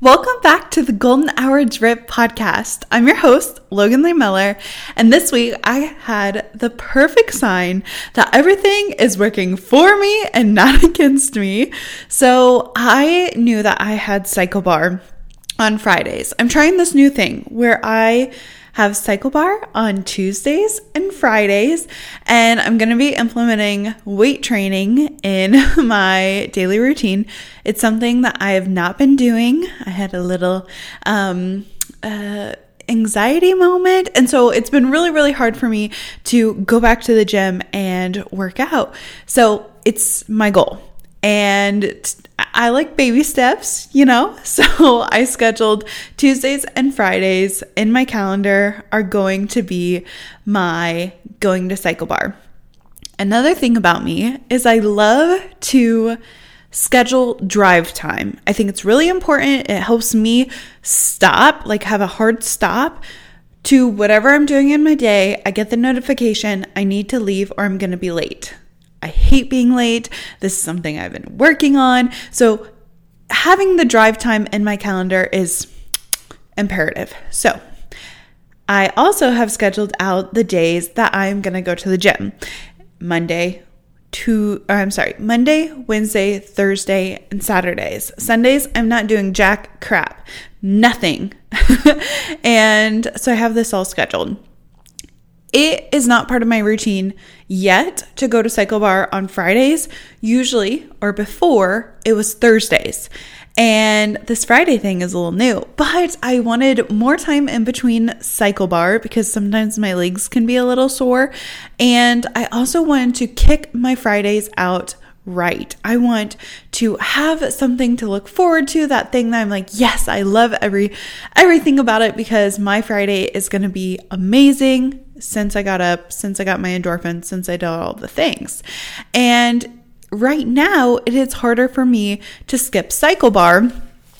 Welcome back to the Golden Hour Drip podcast. I'm your host, Logan Lee Miller, and this week I had the perfect sign that everything is working for me and not against me. So I knew that I had Cycle Bar on Fridays. I'm trying this new thing where I have Cycle Bar on Tuesdays and Fridays, and I'm going to be implementing weight training in my daily routine. It's something that I have not been doing. I had a little um, uh, anxiety moment, and so it's been really, really hard for me to go back to the gym and work out. So it's my goal. And I like baby steps, you know? So I scheduled Tuesdays and Fridays in my calendar are going to be my going to cycle bar. Another thing about me is I love to schedule drive time. I think it's really important. It helps me stop, like have a hard stop to whatever I'm doing in my day. I get the notification I need to leave or I'm going to be late. I hate being late. This is something I've been working on. So, having the drive time in my calendar is imperative. So, I also have scheduled out the days that I'm going to go to the gym. Monday, to, or I'm sorry, Monday, Wednesday, Thursday, and Saturdays. Sundays, I'm not doing jack crap, nothing. and so I have this all scheduled. It is not part of my routine yet to go to Cycle Bar on Fridays. Usually, or before, it was Thursdays. And this Friday thing is a little new, but I wanted more time in between cycle bar because sometimes my legs can be a little sore. And I also wanted to kick my Fridays out right. I want to have something to look forward to, that thing that I'm like, yes, I love every everything about it because my Friday is going to be amazing since I got up, since I got my endorphins, since I did all the things. And right now, it is harder for me to skip cycle bar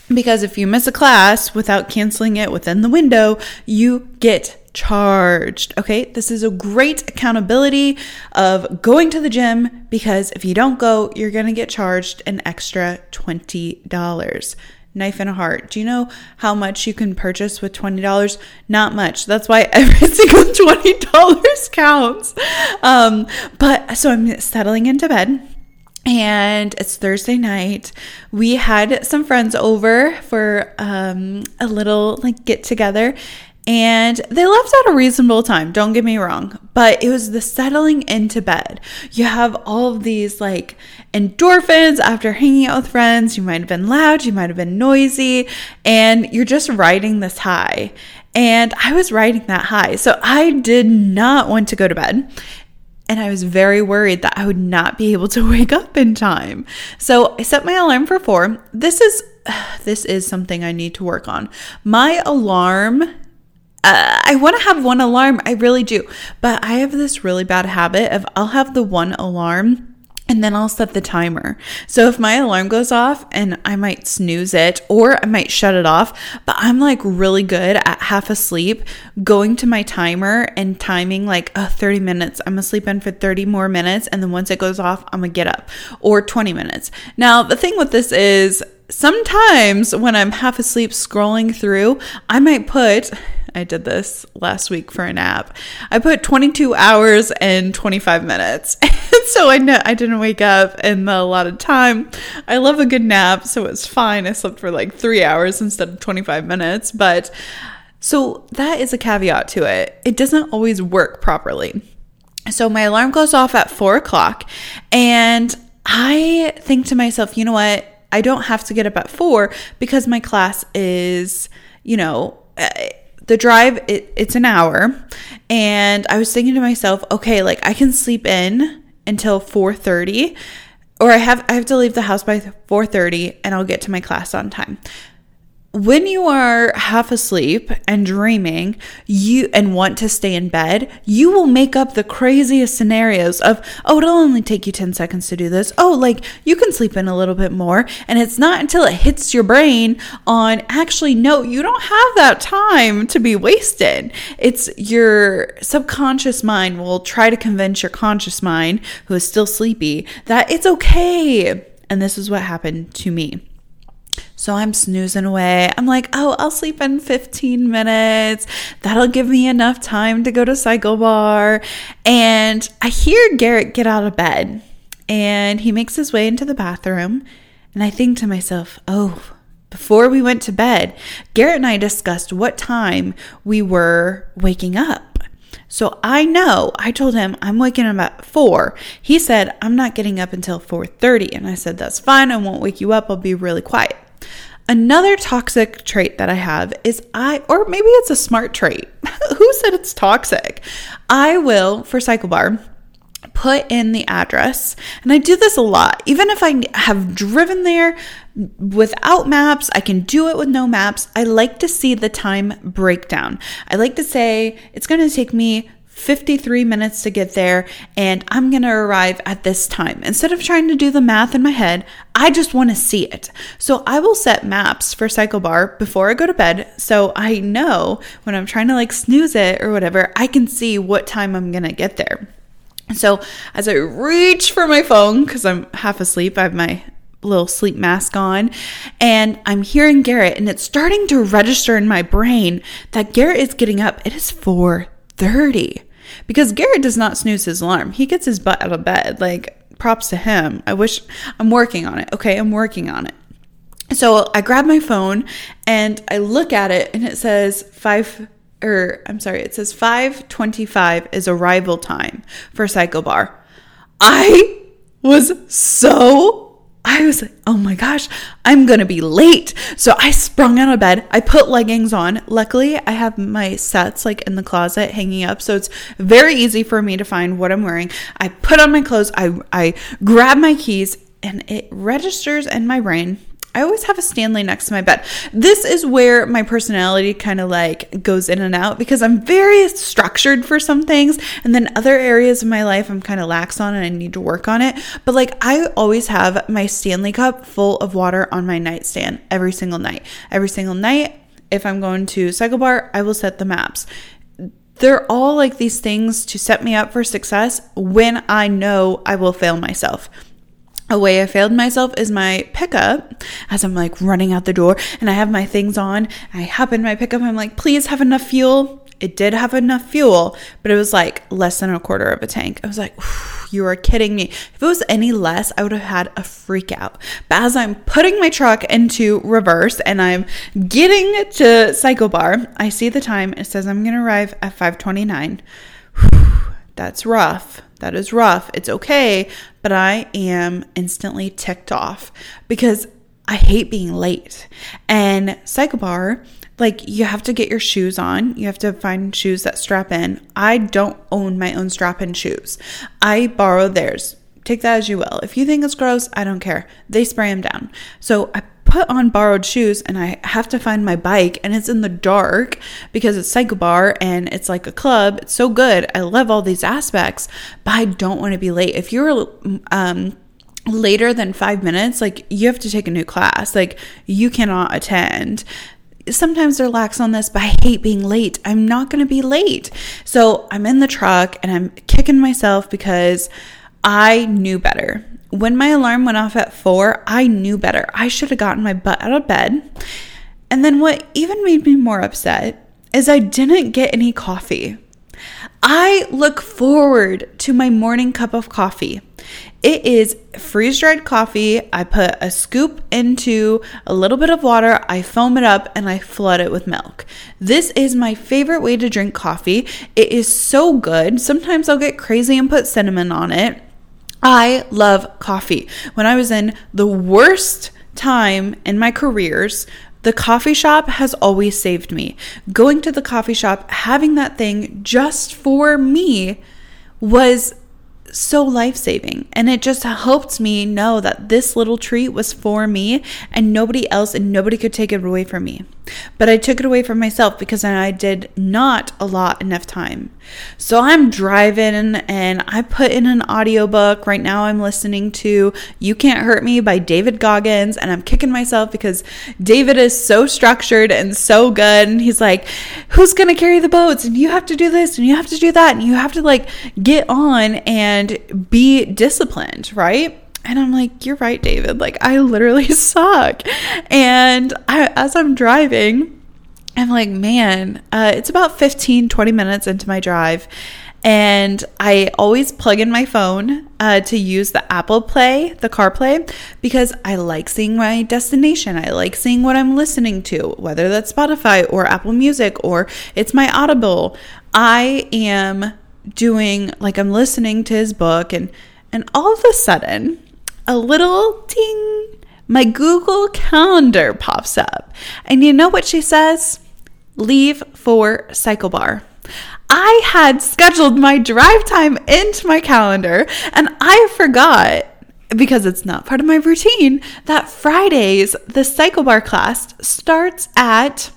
because if you miss a class without canceling it within the window, you get charged. Okay, this is a great accountability of going to the gym because if you don't go, you're going to get charged an extra $20 knife and a heart. Do you know how much you can purchase with $20? Not much. That's why every single $20 counts. Um, but so I'm settling into bed and it's Thursday night. We had some friends over for um, a little like get together, and they left at a reasonable time, don't get me wrong, but it was the settling into bed. You have all of these like endorphins after hanging out with friends. You might have been loud, you might have been noisy, and you're just riding this high. And I was riding that high. So I did not want to go to bed. And I was very worried that I would not be able to wake up in time. So I set my alarm for four. This is this is something I need to work on. My alarm uh, I want to have one alarm. I really do. But I have this really bad habit of I'll have the one alarm and then I'll set the timer. So if my alarm goes off and I might snooze it or I might shut it off, but I'm like really good at half asleep going to my timer and timing like uh, 30 minutes. I'm asleep in for 30 more minutes. And then once it goes off, I'm gonna get up or 20 minutes. Now, the thing with this is sometimes when I'm half asleep scrolling through, I might put I did this last week for a nap. I put 22 hours and 25 minutes. so I know I didn't wake up in a lot of time. I love a good nap, so it's fine. I slept for like 3 hours instead of 25 minutes, but so that is a caveat to it. It doesn't always work properly. So my alarm goes off at four o'clock, and I think to myself, you know what? I don't have to get up at four because my class is, you know, eh, the drive it, it's an hour. And i was thinking to myself okay like i can sleep in until 4.30 or i have i have to leave the house by 4.30 and i'll get to my class on time when you are half asleep and dreaming you and want to stay in bed you will make up the craziest scenarios of oh it'll only take you 10 seconds to do this. Oh like you can sleep in a little bit more. And it's not until it hits your brain on actually no you don't have that time to be wasted. It's your subconscious mind will try to convince your conscious mind who is still sleepy that it's okay. And this is what happened to me So I'm snoozing away. I'm like, oh, I'll sleep in 15 minutes. That'll give me enough time to go to Cycle Bar. And I hear Garrett get out of bed and he makes his way into the bathroom. And I think to myself, oh, before we went to bed, Garrett and I discussed what time we were waking up. So I know I told him I'm waking up at 4. He said I'm not getting up until 4:30 and I said that's fine. I won't wake you up. I'll be really quiet. Another toxic trait that I have is I or maybe it's a smart trait. Who said it's toxic? I will for Cycle Bar, put in the address. And I do this a lot. Even if I have driven there without maps, I can do it with no maps. I like to see the time breakdown. I like to say it's going to take me 53 minutes to get there and I'm going to arrive at this time. Instead of trying to do the math in my head, I just want to see it. So I will set maps for CycleBar before I go to bed so I know when I'm trying to like snooze it or whatever, I can see what time I'm going to get there. So as I reach for my phone, because I'm half asleep, I have my little sleep mask on, and I'm hearing Garrett, and it's starting to register in my brain that Garrett is getting up. It is 4:30 because Garrett does not snooze his alarm. He gets his butt out of bed. Like props to him. I wish I'm working on it. Okay, I'm working on it. So I grab my phone and I look at it, and it says five or I'm sorry, it says 525 is arrival time for CycleBar. I was so I was like, oh my gosh, I'm gonna be late. So I sprung out of bed. I put leggings on. Luckily, I have my sets like in the closet hanging up. So it's very easy for me to find what I'm wearing. I put on my clothes. I, I grab my keys and it registers in my brain I always have a Stanley next to my bed. This is where my personality kind of like goes in and out because I'm very structured for some things. And then other areas of my life I'm kind of lax on and I need to work on it. But like I always have my Stanley cup full of water on my nightstand every single night. Every single night, if I'm going to CycleBar, I will set the maps they're all like these things to set me up for success when I know I will fail myself a way I failed myself is my pickup as I'm like running out the door and I have my things on. I hop in my pickup. I'm like, please have enough fuel. It did have enough fuel, but it was like less than a quarter of a tank. I was like, you are kidding me. If it was any less, I would have had a freak out. But as I'm putting my truck into reverse and I'm getting to CycleBar, I see the time. It says I'm going to arrive at 529. That's rough. That is rough. It's okay, but I am instantly ticked off because I hate being late. And CycleBar, like you have to get your shoes on. You have to find shoes that strap in. I don't own my own strap in shoes. I borrow theirs. Take that as you will. If you think it's gross, I don't care. They spray them down. So I put on borrowed shoes and I have to find my bike and it's in the dark because it's CycleBar and it's like a club. It's so good. I love all these aspects, but I don't want to be late. If you're um later than 5 minutes, like you have to take a new class. Like you cannot attend sometimes they're lax on this, but I hate being late. I'm not going to be late. So I'm in the truck and I'm kicking myself because I knew better when my alarm went off at four, I knew better. I should have gotten my butt out of bed. And then what even made me more upset is I didn't get any coffee. I look forward to my morning cup of coffee. It is freeze dried coffee. I put a scoop into a little bit of water, I foam it up, and I flood it with milk. This is my favorite way to drink coffee. It is so good. Sometimes I'll get crazy and put cinnamon on it. I love coffee. When I was in the worst time in my careers, the coffee shop has always saved me. Going to the coffee shop, having that thing just for me was so life saving. And it just helped me know that this little treat was for me and nobody else, and nobody could take it away from me. But I took it away from myself because I did not allot enough time. So I'm driving and I put in an audiobook. Right now I'm listening to You Can't Hurt Me by David Goggins and I'm kicking myself because David is so structured and so good and he's like, "Who's going to carry the boats? And you have to do this and you have to do that and you have to like get on and be disciplined, right?" And I'm like, you're right, David. Like, I literally suck. And I, as I'm driving, I'm like, man, uh, it's about 15, 20 minutes into my drive. And I always plug in my phone uh, to use the Apple Play, the CarPlay, because I like seeing my destination. I like seeing what I'm listening to, whether that's Spotify or Apple Music or it's my Audible. I am doing like I'm listening to his book, and and all of a sudden, a little ting, my Google Calendar pops up, and you know what she says? Leave for CycleBar. I had scheduled my drive time into my calendar and I forgot because it's not part of my routine that Fridays the CycleBar class starts at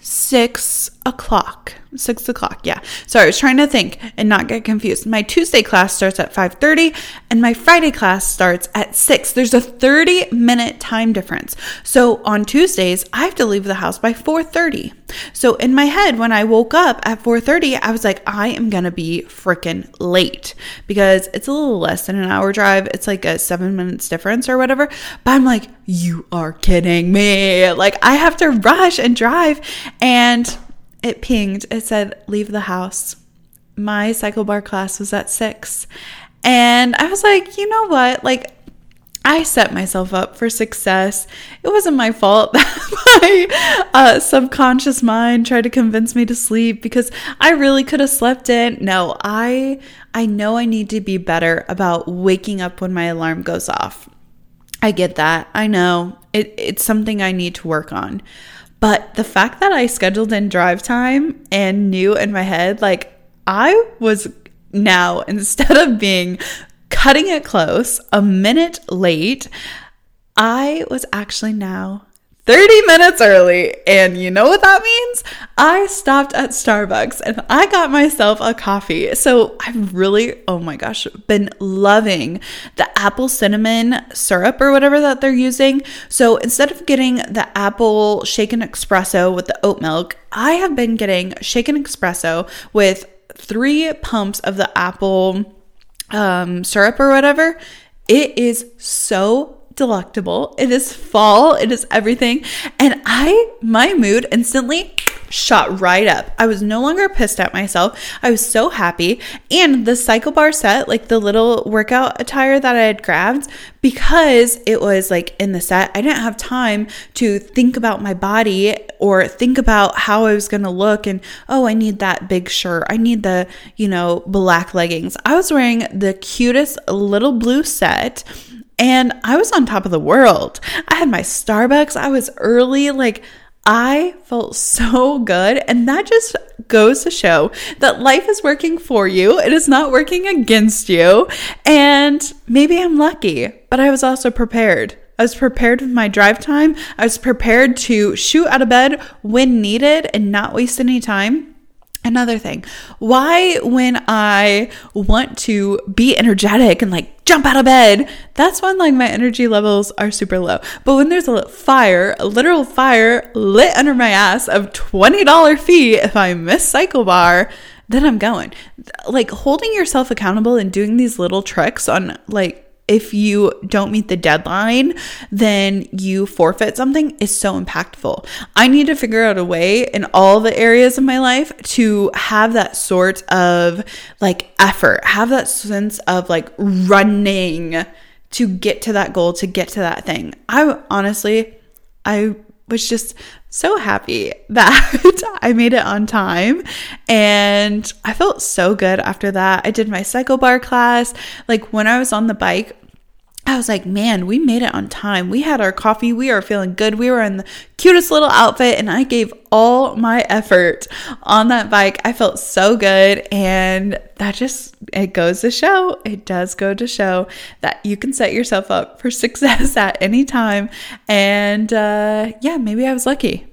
six o'clock. Six o'clock, yeah. Sorry, I was trying to think and not get confused. My Tuesday class starts at 5:30 and my Friday class starts at 6. There's a 30 minute time difference. So on Tuesdays, I have to leave the house by 4:30. So in my head, when I woke up at 4:30, I was like, I am gonna be freaking late because it's a little less than an hour drive. It's like a seven minutes difference or whatever. But I'm like, you are kidding me. Like I have to rush and drive and it pinged. It said, leave the house. My cycle bar class was at six. And I was like, you know what? Like, I set myself up for success. It wasn't my fault that my uh, subconscious mind tried to convince me to sleep because I really could have slept in. No, I I know I need to be better about waking up when my alarm goes off. I get that. I know it, it's something I need to work on. But the fact that I scheduled in drive time and knew in my head, like, I was now, instead of being cutting it close, a minute late, I was actually now 30 minutes early. And you know what that means? I stopped at Starbucks and I got myself a coffee. So I've really, oh my gosh, been loving the apple cinnamon syrup or whatever that they're using. So instead of getting the apple shaken espresso with the oat milk, I have been getting shaken espresso with three pumps of the apple um, syrup or whatever. It is so delectable. It is fall. It is everything. And I, my mood instantly shot right up. I was no longer pissed at myself. I was so happy. And the cycle bar set, like the little workout attire that I had grabbed, because it was like in the set, I didn't have time to think about my body or think about how I was going to look and, oh, I need that big shirt. I need the, you know, black leggings. I was wearing the cutest little blue set and I was on top of the world. I had my Starbucks, I was early. Like, I felt so good. And that just goes to show that life is working for you, it is not working against you. And maybe I'm lucky, but I was also prepared. I was prepared with my drive time. I was prepared to shoot out of bed when needed and not waste any time. Another thing, why when I want to be energetic and like jump out of bed, that's when like my energy levels are super low. But when there's a fire, a literal fire lit under my ass of $20 fee if I miss cycle bar, then I'm going. Like holding yourself accountable and doing these little tricks on like if you don't meet the deadline, then you forfeit something is so impactful. I need to figure out a way in all the areas of my life to have that sort of like effort, have that sense of like running to get to that goal, to get to that thing. I honestly, I was just so happy that I made it on time. And I felt so good after that. I did my cycle bar class. Like when I was on the bike, I was like, man, we made it on time. We had our coffee. We are feeling good. We were in the cutest little outfit, and I gave all my effort on that bike. I felt so good. And that just, it goes to show, it does go to show that you can set yourself up for success at any time. And uh, yeah, maybe I was lucky.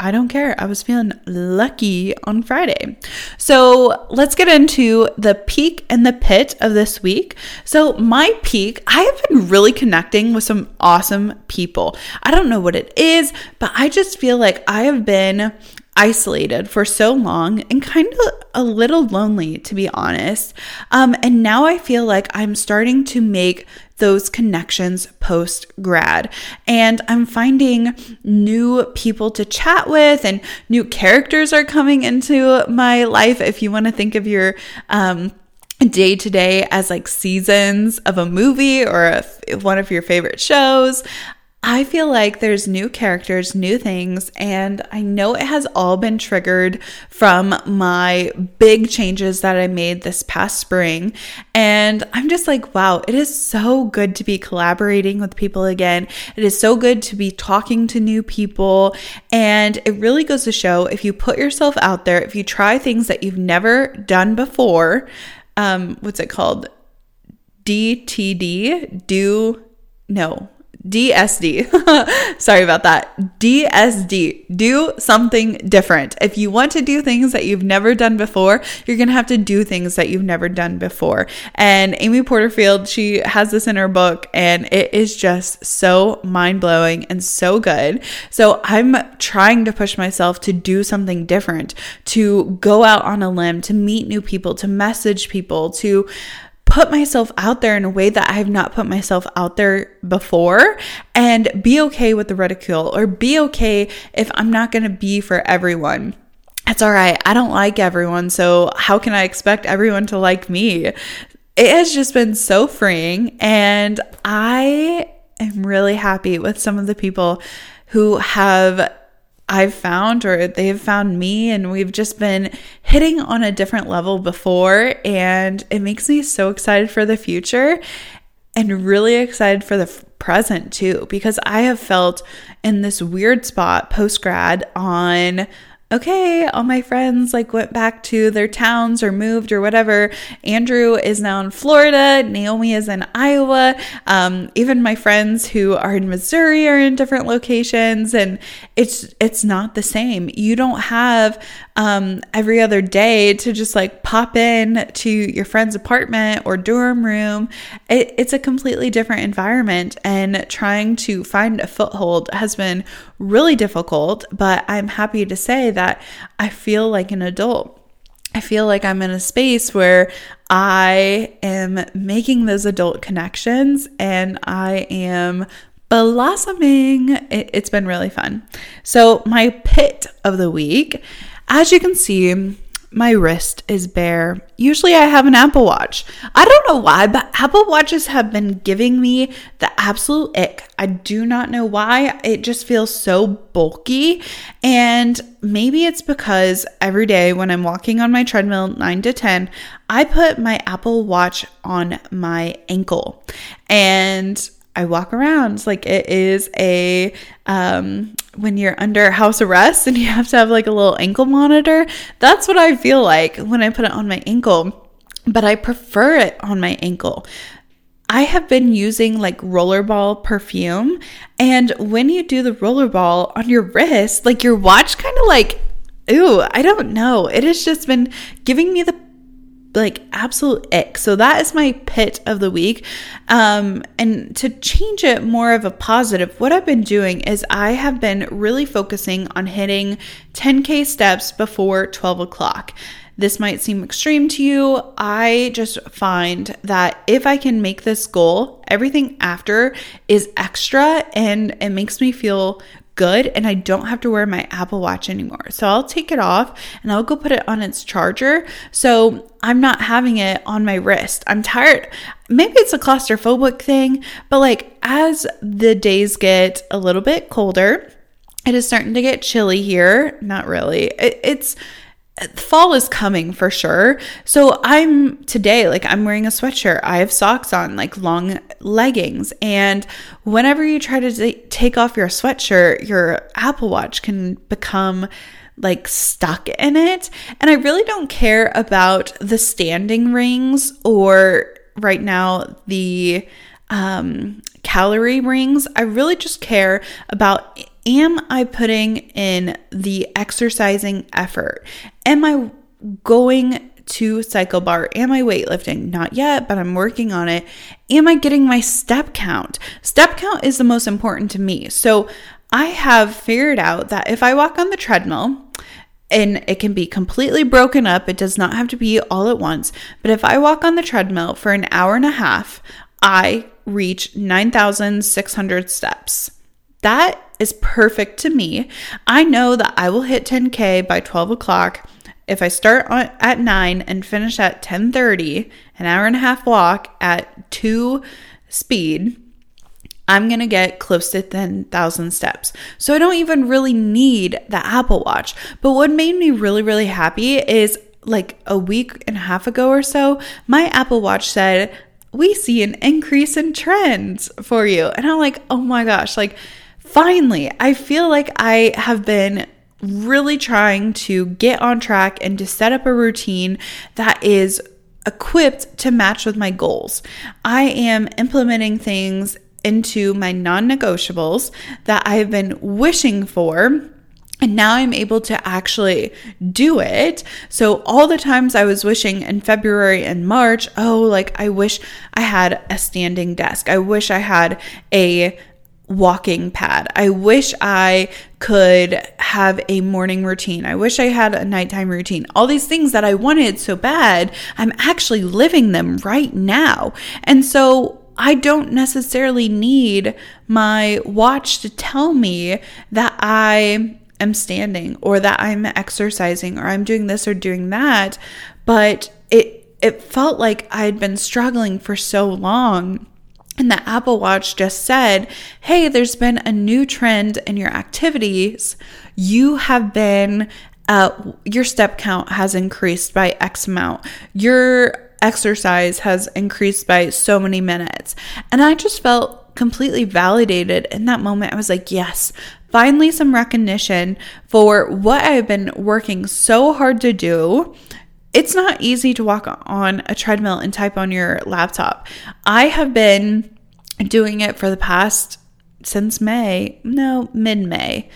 I don't care. I was feeling lucky on Friday. So let's get into the peak and the pit of this week. So, my peak, I have been really connecting with some awesome people. I don't know what it is, but I just feel like I have been isolated for so long and kind of a little lonely, to be honest. Um, and now I feel like I'm starting to make those connections post grad. And I'm finding new people to chat with, and new characters are coming into my life. If you want to think of your, um, day to day as like seasons of a movie or a, one of your favorite shows. I feel like there's new characters, new things, and I know it has all been triggered from my big changes that I made this past spring. And I'm just like, wow, it is so good to be collaborating with people again. It is so good to be talking to new people. And it really goes to show if you put yourself out there, if you try things that you've never done before, um, what's it called? DTD, do no DSD. Sorry about that. DSD. Do something different. If you want to do things that you've never done before, you're going to have to do things that you've never done before. And Amy Porterfield, she has this in her book, and it is just so mind blowing and so good. So I'm trying to push myself to do something different, to go out on a limb, to meet new people, to message people, to put myself out there in a way that I have not put myself out there before and be okay with the ridicule or be okay if I'm not going to be for everyone. It's all right. I don't like everyone. So, how can I expect everyone to like me? It has just been so freeing. And I am really happy with some of the people who have I've found or they've found me and we've just been hitting on a different level before and it makes me so excited for the future and really excited for the present too because I have felt in this weird spot post grad on okay, all my friends like went back to their towns or moved or whatever. Andrew is now in Florida. Naomi is in Iowa. Um, even my friends who are in Missouri are in different locations, and it's it's not the same. You don't have um, every other day to just like pop in to your friend's apartment or dorm room. It, it's a completely different environment, and trying to find a foothold has been really difficult. But I'm happy to say that that I feel like an adult. I feel like I'm in a space where I am making those adult connections and I am blossoming. It, has been really fun. So, my pit of the week, as you can see, my wrist is bare. Usually I have an Apple Watch. I don't know why, but Apple Watches have been giving me the absolute ick. I do not know why. It just feels so bulky. And maybe it's because every day when I'm walking on my treadmill 9 to 10, I put my Apple Watch on my ankle. And I walk around like it is a um, when you're under house arrest and you have to have like a little ankle monitor. That's what I feel like when I put it on my ankle, but I prefer it on my ankle. I have been using like rollerball perfume, and when you do the rollerball on your wrist, like your watch kind of like, ooh, I don't know. It has just been giving me the like absolute ick. So that is my pit of the week. Um, and to change it more of a positive, what I've been doing is I have been really focusing on hitting 10K steps before 12 o'clock. This might seem extreme to you. I just find that if I can make this goal, everything after is extra and it makes me feel good and I don't have to wear my Apple Watch anymore. So I'll take it off and I'll go put it on its charger. So I'm not having it on my wrist. I'm tired. Maybe it's a claustrophobic thing, but like as the days get a little bit colder, it is starting to get chilly here. Not really. It, it's fall is coming for sure. So I'm today, like, I'm wearing a sweatshirt. I have socks on, like long leggings. And whenever you try to take off your sweatshirt, your Apple Watch can become like stuck in it. And I really don't care about the standing rings or right now the um, calorie rings. I really just care about am I putting in the exercising effort? Am I going to cycle bar? Am I weightlifting? Not yet, but I'm working on it. Am I getting my step count? Step count is the most important to me. So I have figured out that if I walk on the treadmill, and it can be completely broken up. It does not have to be all at once. But if I walk on the treadmill for an hour and a half, I reach 9,600 steps. That is perfect to me. I know that I will hit 10K by 12 o'clock. If I start on, at 9 and finish at 10:30, an hour and a half walk at 2 speed, I'm going to get close to 10,000 steps. So I don't even really need the Apple Watch. But what made me really really happy is like a week and a half ago or so, my Apple Watch said, "We see an increase in trends for you." And I'm like, "Oh my gosh, like finally, I feel like I have been really trying to get on track and to set up a routine that is equipped to match with my goals. I am implementing things into my non negotiables that I've been wishing for. And now I'm able to actually do it. So, all the times I was wishing in February and March, oh, like I wish I had a standing desk. I wish I had a walking pad. I wish I could have a morning routine. I wish I had a nighttime routine. All these things that I wanted so bad, I'm actually living them right now. And so I don't necessarily need my watch to tell me that I am standing or that I'm exercising or I'm doing this or doing that, but it it felt like I'd been struggling for so long and the Apple Watch just said, Hey, there's been a new trend in your activities. You have been, uh, your step count has increased by X amount. Your exercise has increased by so many minutes. And I just felt completely validated in that moment. I was like, Yes, finally some recognition for what I've been working so hard to do it's not easy to walk on a treadmill and type on your laptop. I have been doing it for the past since May, no, mid May.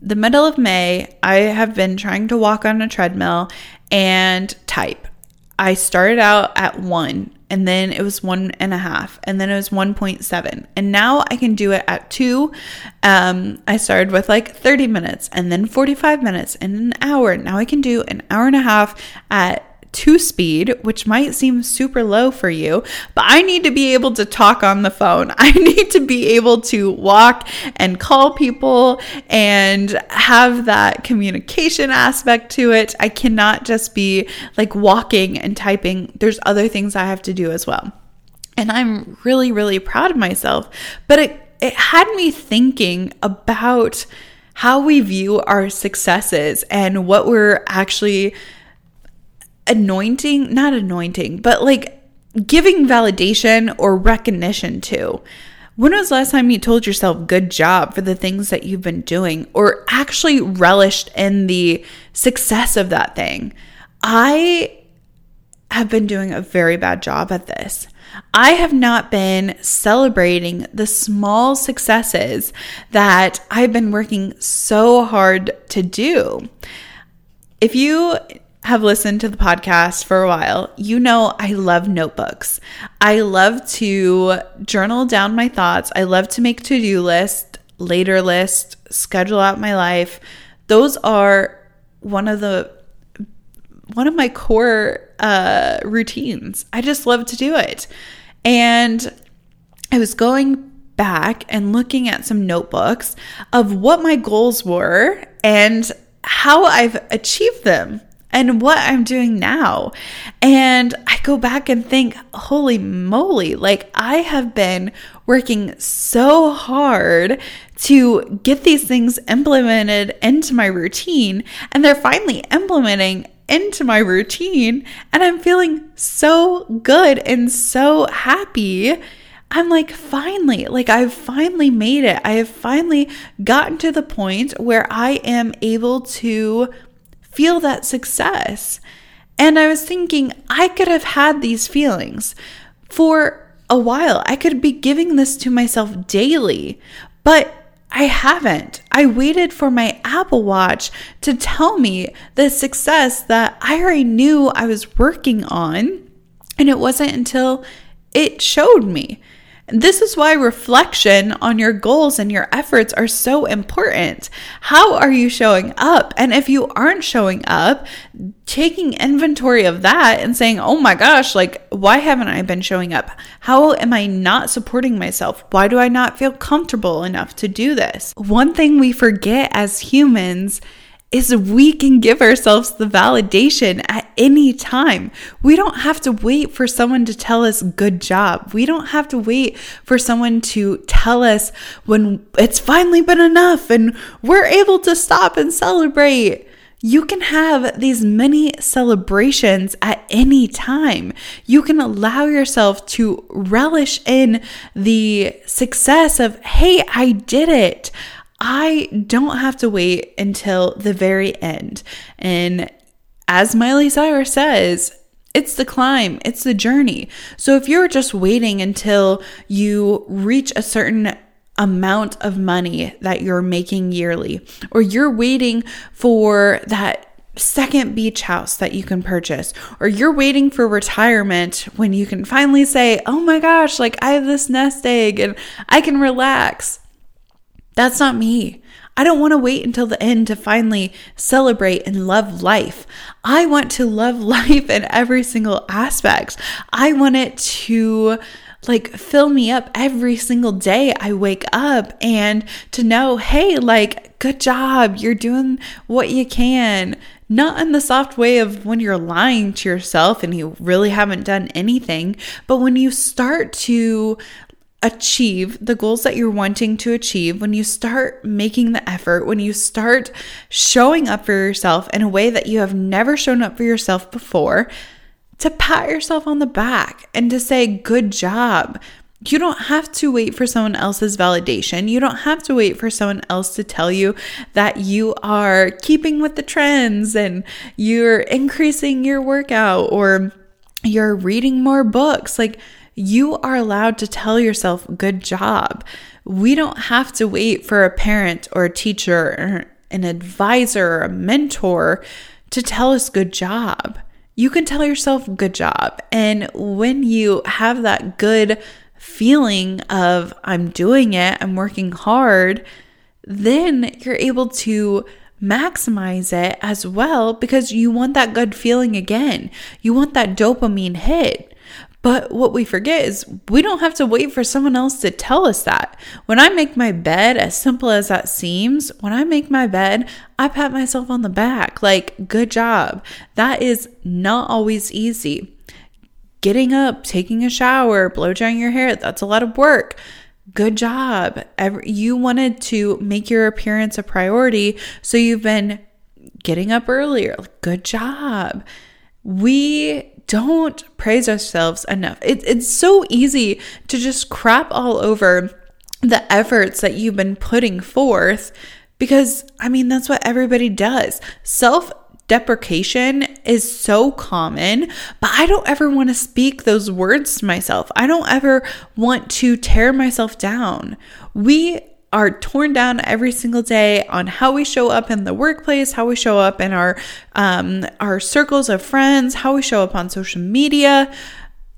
The middle of May, I have been trying to walk on a treadmill and type. I started out at one and then it was one and a half, and then it was 1.7. And now I can do it at two. Um, I started with like 30 minutes and then 45 minutes and an hour. Now I can do an hour and a half at two speed, which might seem super low for you, but I need to be able to talk on the phone. I need to be able to walk and call people and have that communication aspect to it. I cannot just be like walking and typing. There's other things I have to do as well. And I'm really, really proud of myself. But it, it had me thinking about how we view our successes and what we're actually anointing, not anointing, but like giving validation or recognition to. When was the last time you told yourself good job for the things that you've been doing or actually relished in the success of that thing? I have been doing a very bad job at this. I have not been celebrating the small successes that I've been working so hard to do. If you have listened to the podcast for a while, you know I love notebooks. I love to journal down my thoughts. I love to make to-do list, later list, schedule out my life. Those are one of the one of my core uh, routines. I just love to do it. And I was going back and looking at some notebooks of what my goals were and how I've achieved them and what I'm doing now. And I go back and think, holy moly, like I have been working so hard to get these things implemented into my routine, and they're finally implementing into my routine, and I'm feeling so good and so happy. I'm like, finally, like I've finally made it. I have finally gotten to the point where I am able to feel that success. And I was thinking, I could have had these feelings for a while. I could be giving this to myself daily, but I haven't. I waited for my Apple Watch to tell me the success that I already knew I was working on. And it wasn't until it showed me. This is why reflection on your goals and your efforts are so important. How are you showing up? And if you aren't showing up, taking inventory of that and saying, oh my gosh, like, why haven't I been showing up? How am I not supporting myself? Why do I not feel comfortable enough to do this? One thing we forget as humans is we can give ourselves the validation at any time. We don't have to wait for someone to tell us good job. We don't have to wait for someone to tell us when it's finally been enough and we're able to stop and celebrate. You can have these many celebrations at any time. You can allow yourself to relish in the success of, hey, I did it. I don't have to wait until the very end. And as Miley Cyrus says, it's the climb, it's the journey. So if you're just waiting until you reach a certain amount of money that you're making yearly, or you're waiting for that second beach house that you can purchase, or you're waiting for retirement when you can finally say, Oh my gosh, like I have this nest egg and I can relax. That's not me. I don't want to wait until the end to finally celebrate and love life. I want to love life in every single aspect. I want it to like fill me up every single day I wake up and to know, hey, like, good job. You're doing what you can. Not in the soft way of when you're lying to yourself and you really haven't done anything, but when you start to achieve the goals that you're wanting to achieve, when you start making the effort, when you start showing up for yourself in a way that you have never shown up for yourself before, to pat yourself on the back and to say, Good job. You don't have to wait for someone else's validation. You don't have to wait for someone else to tell you that you are keeping with the trends and you're increasing your workout or you're reading more books. Like, you are allowed to tell yourself, good job. We don't have to wait for a parent or a teacher or an advisor or a mentor to tell us good job. You can tell yourself good job. And when you have that good feeling of, I'm doing it, I'm working hard, then you're able to maximize it as well because you want that good feeling again. You want that dopamine hit. But what we forget is we don't have to wait for someone else to tell us that. When I make my bed, as simple as that seems, when I make my bed, I pat myself on the back like, good job. That is not always easy. Getting up, taking a shower, blow drying your hair, that's a lot of work. Good job. You wanted to make your appearance a priority, so you've been getting up earlier. Good job. We don't praise ourselves enough. It, it's so easy to just crap all over the efforts that you've been putting forth because, I mean, that's what everybody does. Self deprecation is so common, but I don't ever want to speak those words to myself. I don't ever want to tear myself down. We are torn down every single day on how we show up in the workplace, how we show up in our um, our circles of friends, how we show up on social media.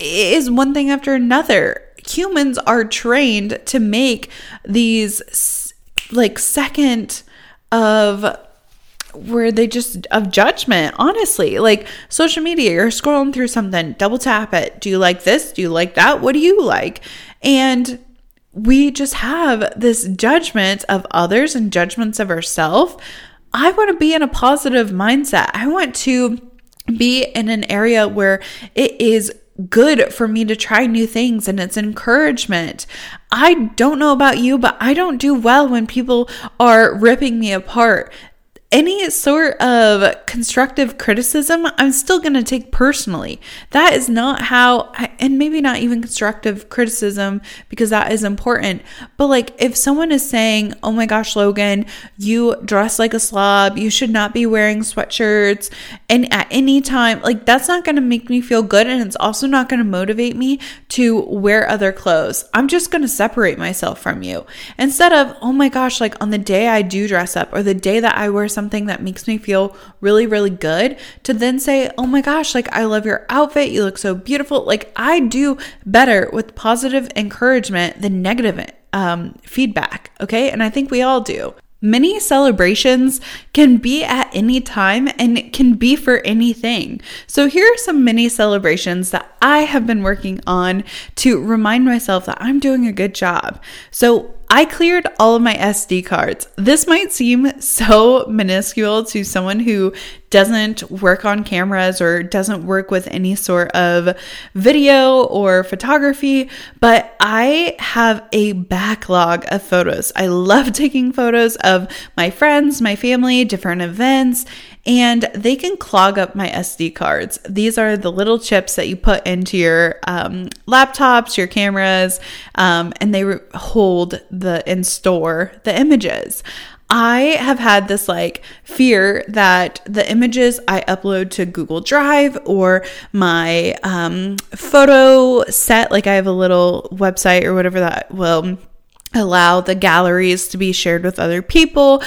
Is one thing after another. Humans are trained to make these like second of where they just of judgment honestly. Like social media you're scrolling through something double tap it. Do you like this? Do you like that? What do you like? And we just have this judgment of others and judgments of ourselves. I want to be in a positive mindset. I want to be in an area where it is good for me to try new things and it's encouragement. I don't know about you, but I don't do well when people are ripping me apart any sort of constructive criticism, I'm still going to take personally. That is not how, I, and maybe not even constructive criticism because that is important. But like, if someone is saying, oh my gosh, Logan, you dress like a slob, you should not be wearing sweatshirts, and at any time, like that's not going to make me feel good. And it's also not going to motivate me to wear other clothes. I'm just going to separate myself from you instead of, oh my gosh, like on the day I do dress up or the day that I wear something that makes me feel really, really good, to then say, oh my gosh, like I love your outfit. You look so beautiful. Like I do better with positive encouragement than negative um, feedback. Okay. And I think we all do. Many celebrations can be at any time and it can be for anything. So, here are some mini celebrations that I have been working on to remind myself that I'm doing a good job. So, I cleared all of my SD cards. This might seem so minuscule to someone who doesn't work on cameras or doesn't work with any sort of video or photography, but I have a backlog of photos. I love taking photos of my friends, my family, different events, and they can clog up my SD cards. These are the little chips that you put into your um, laptops, your cameras, um, and they hold the and store the images. I have had this like fear that the images I upload to Google Drive or my um, photo set, like I have a little website or whatever that will allow the galleries to be shared with other people.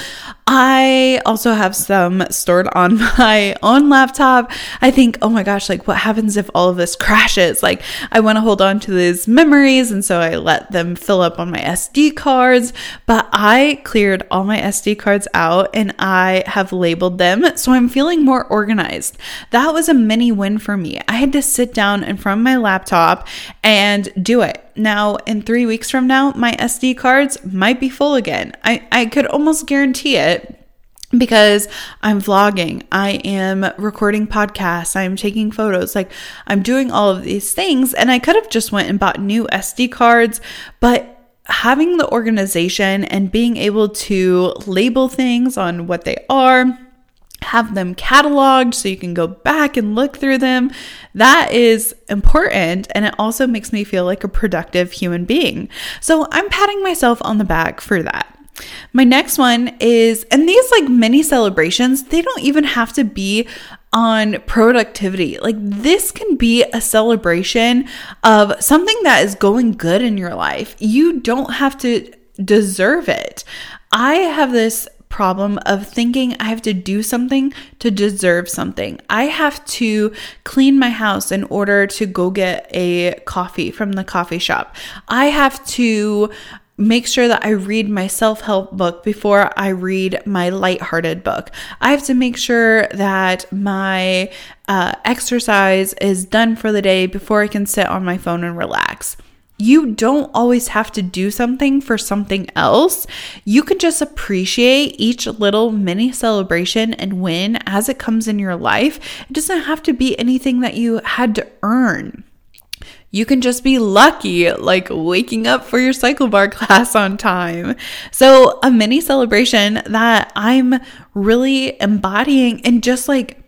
I also have some stored on my own laptop. I think, oh my gosh, like what happens if all of this crashes? Like I want to hold on to these memories and so I let them fill up on my SD cards, but I cleared all my SD cards out and I have labeled them. So I'm feeling more organized. That was a mini win for me. I had to sit down in front of my laptop and do it. Now, in three weeks from now, my SD cards might be full again. I, I could almost guarantee it because I'm vlogging, I am recording podcasts, I'm taking photos, like I'm doing all of these things and I could have just went and bought new SD cards, but having the organization and being able to label things on what they are, have them cataloged so you can go back and look through them. That is important. And it also makes me feel like a productive human being. So I'm patting myself on the back for that. My next one is, and these like mini celebrations, they don't even have to be on productivity. Like this can be a celebration of something that is going good in your life. You don't have to deserve it. I have this problem of thinking I have to do something to deserve something. I have to clean my house in order to go get a coffee from the coffee shop. I have to make sure that I read my self help book before I read my lighthearted book. I have to make sure that my uh, exercise is done for the day before I can sit on my phone and relax. You don't always have to do something for something else. You can just appreciate each little mini celebration and win as it comes in your life. It doesn't have to be anything that you had to earn. You can just be lucky, like waking up for your CycleBar class on time. So, a mini celebration that I'm really embodying and just like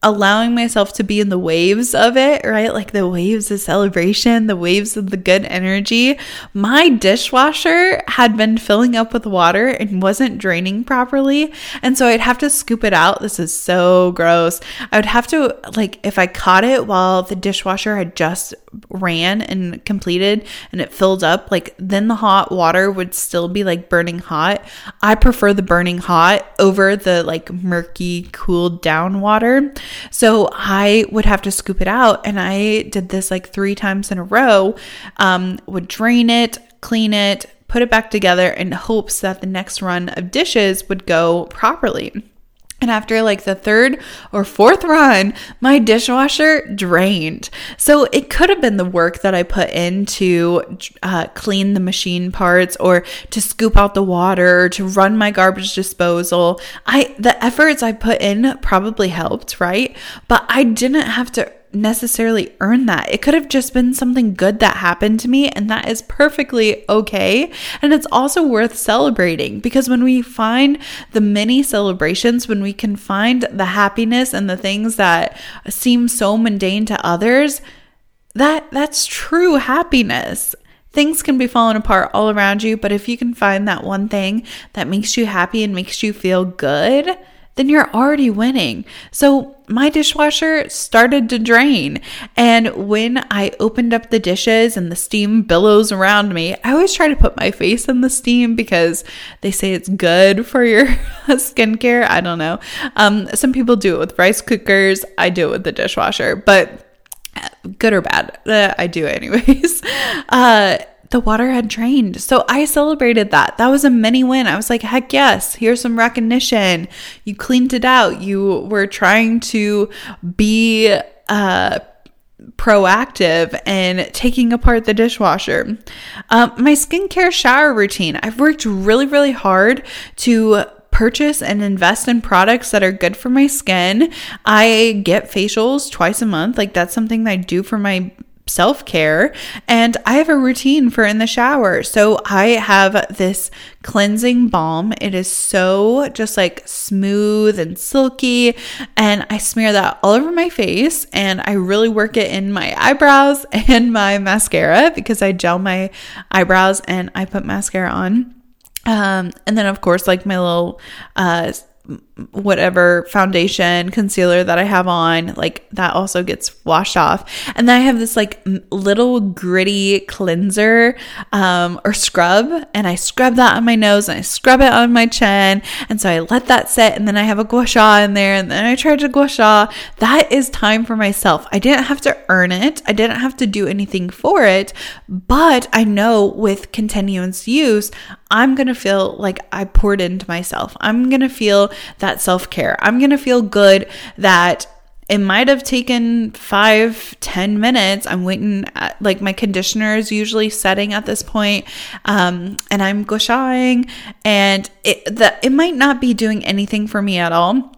allowing myself to be in the waves of it, right? Like the waves of celebration, the waves of the good energy. My dishwasher had been filling up with water and wasn't draining properly. And so I'd have to scoop it out. This is so gross. I would have to, like, if I caught it while the dishwasher had just ran and completed and it filled up, like, then the hot water would still be like burning hot. I prefer the burning hot over the like murky, cooled down water. So I would have to scoop it out. And I did this like three times in a row, um, would drain it, clean it, put it back together in hopes that the next run of dishes would go properly. And after like the third or fourth run, my dishwasher drained. So it could have been the work that I put in to uh, clean the machine parts or to scoop out the water, to run my garbage disposal. I the efforts I put in probably helped, right? But I didn't have to necessarily earn that. It could have just been something good that happened to me, and that is perfectly okay. And it's also worth celebrating because when we find the many celebrations, when we can find the happiness and the things that seem so mundane to others, that that's true happiness. Things can be falling apart all around you, but if you can find that one thing that makes you happy and makes you feel good, then you're already winning. So my dishwasher started to drain. And when I opened up the dishes and the steam billows around me, I always try to put my face in the steam because they say it's good for your skincare. I don't know. Um, some people do it with rice cookers. I do it with the dishwasher, but good or bad, uh, I do it anyways. Uh, the water had drained. So I celebrated that. That was a mini win. I was like, heck yes, here's some recognition. You cleaned it out. You were trying to be uh, proactive and taking apart the dishwasher. Um, my skincare shower routine. I've worked really, really hard to purchase and invest in products that are good for my skin. I get facials twice a month. Like that's something that I do for my self care. And I have a routine for in the shower. So I have this cleansing balm. It is so just like smooth and silky. And I smear that all over my face. And I really work it in my eyebrows and my mascara because I gel my eyebrows and I put mascara on. Um, and then of course, like my little uh, whatever foundation concealer that I have on, like that also gets washed off. And then I have this like little gritty cleanser um, or scrub, and I scrub that on my nose and I scrub it on my chin. And so I let that sit, and then I have a gua sha in there, and then I try to gua sha. That is time for myself. I didn't have to earn it, I didn't have to do anything for it, but I know with continuous use, I'm gonna feel like I poured into myself. I'm gonna feel that self care. I'm going to feel good that it might have taken five, ten minutes. I'm waiting, at, like my conditioner is usually setting at this point, um, and I'm gushing, and it that it might not be doing anything for me at all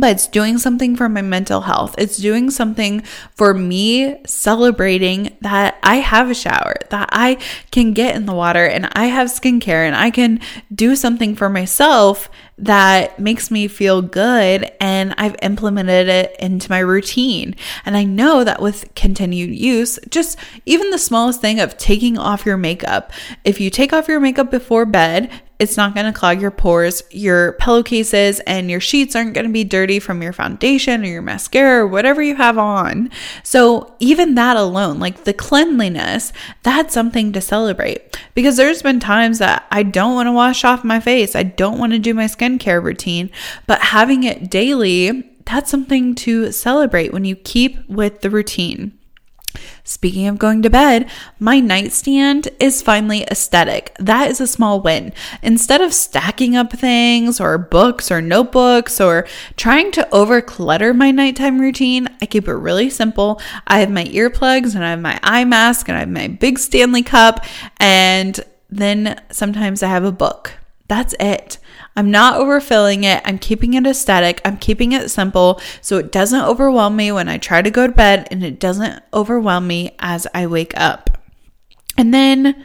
but it's doing something for my mental health. It's doing something for me celebrating that I have a shower, that I can get in the water and I have skincare and I can do something for myself that makes me feel good and I've implemented it into my routine. And I know that with continued use, just even the smallest thing of taking off your makeup, if you take off your makeup before bed, it's not going to clog your pores. Your pillowcases and your sheets aren't going to be dirty from your foundation or your mascara or whatever you have on. So, even that alone, like the cleanliness, that's something to celebrate because there's been times that I don't want to wash off my face. I don't want to do my skincare routine, but having it daily, that's something to celebrate when you keep with the routine. Speaking of going to bed, my nightstand is finally aesthetic. That is a small win. Instead of stacking up things or books or notebooks or trying to over clutter my nighttime routine, I keep it really simple. I have my earplugs and I have my eye mask and I have my big Stanley cup, and then sometimes I have a book. That's it. I'm not overfilling it. I'm keeping it aesthetic. I'm keeping it simple so it doesn't overwhelm me when I try to go to bed and it doesn't overwhelm me as I wake up. And then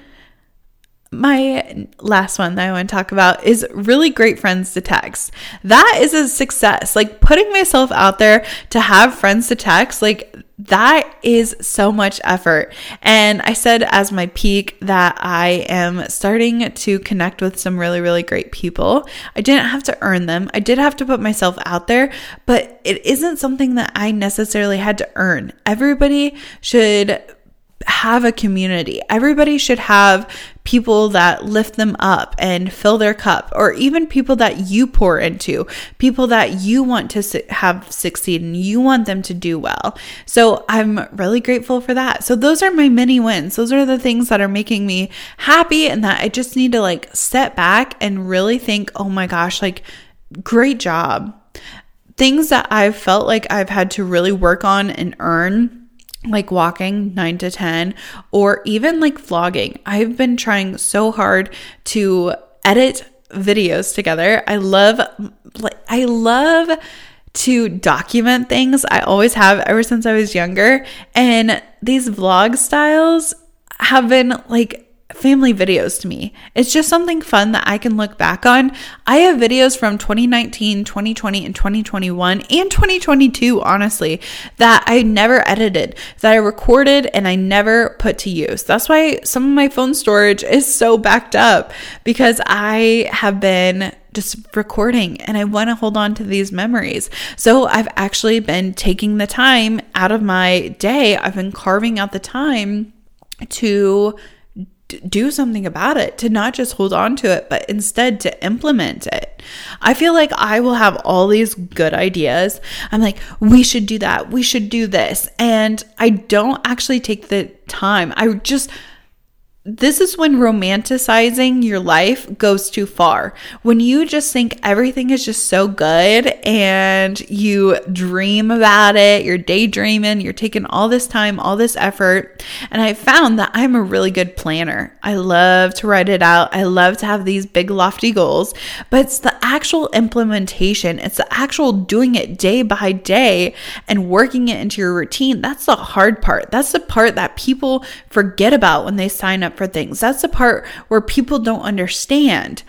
my last one that I want to talk about is really great friends to text. That is a success. Like putting myself out there to have friends to text, like that is so much effort. And I said as my peak that I am starting to connect with some really, really great people. I didn't have to earn them, I did have to put myself out there, but it isn't something that I necessarily had to earn. Everybody should have a community. Everybody should have people that lift them up and fill their cup, or even people that you pour into, people that you want to have succeed and you want them to do well. So I'm really grateful for that. So those are my mini wins. Those are the things that are making me happy and that I just need to like step back and really think, oh my gosh, like, great job. Things that I've felt like I've had to really work on and earn like walking 9 to 10 or even like vlogging. I've been trying so hard to edit videos together. I love like I love to document things. I always have ever since I was younger and these vlog styles have been like family videos to me. It's just something fun that I can look back on. I have videos from 2019, 2020, and 2021 and 2022, honestly, that I never edited, that I recorded and I never put to use. That's why some of my phone storage is so backed up because I have been just recording and I want to hold on to these memories. So I've actually been taking the time out of my day, I've been carving out the time to do something about it, to not just hold on to it, but instead to implement it. I feel like I will have all these good ideas. I'm like, we should do that. We should do this. And I don't actually take the time. I just this is when romanticizing your life goes too far. When you just think everything is just so good and you dream about it, you're daydreaming, you're taking all this time, all this effort. And I found that I'm a really good planner. I love to write it out. I love to have these big, lofty goals, but it's the actual implementation, it's the actual doing it day by day and working it into your routine. That's the hard part. That's the part that people forget about when they sign up things. That's the part where people don't understand.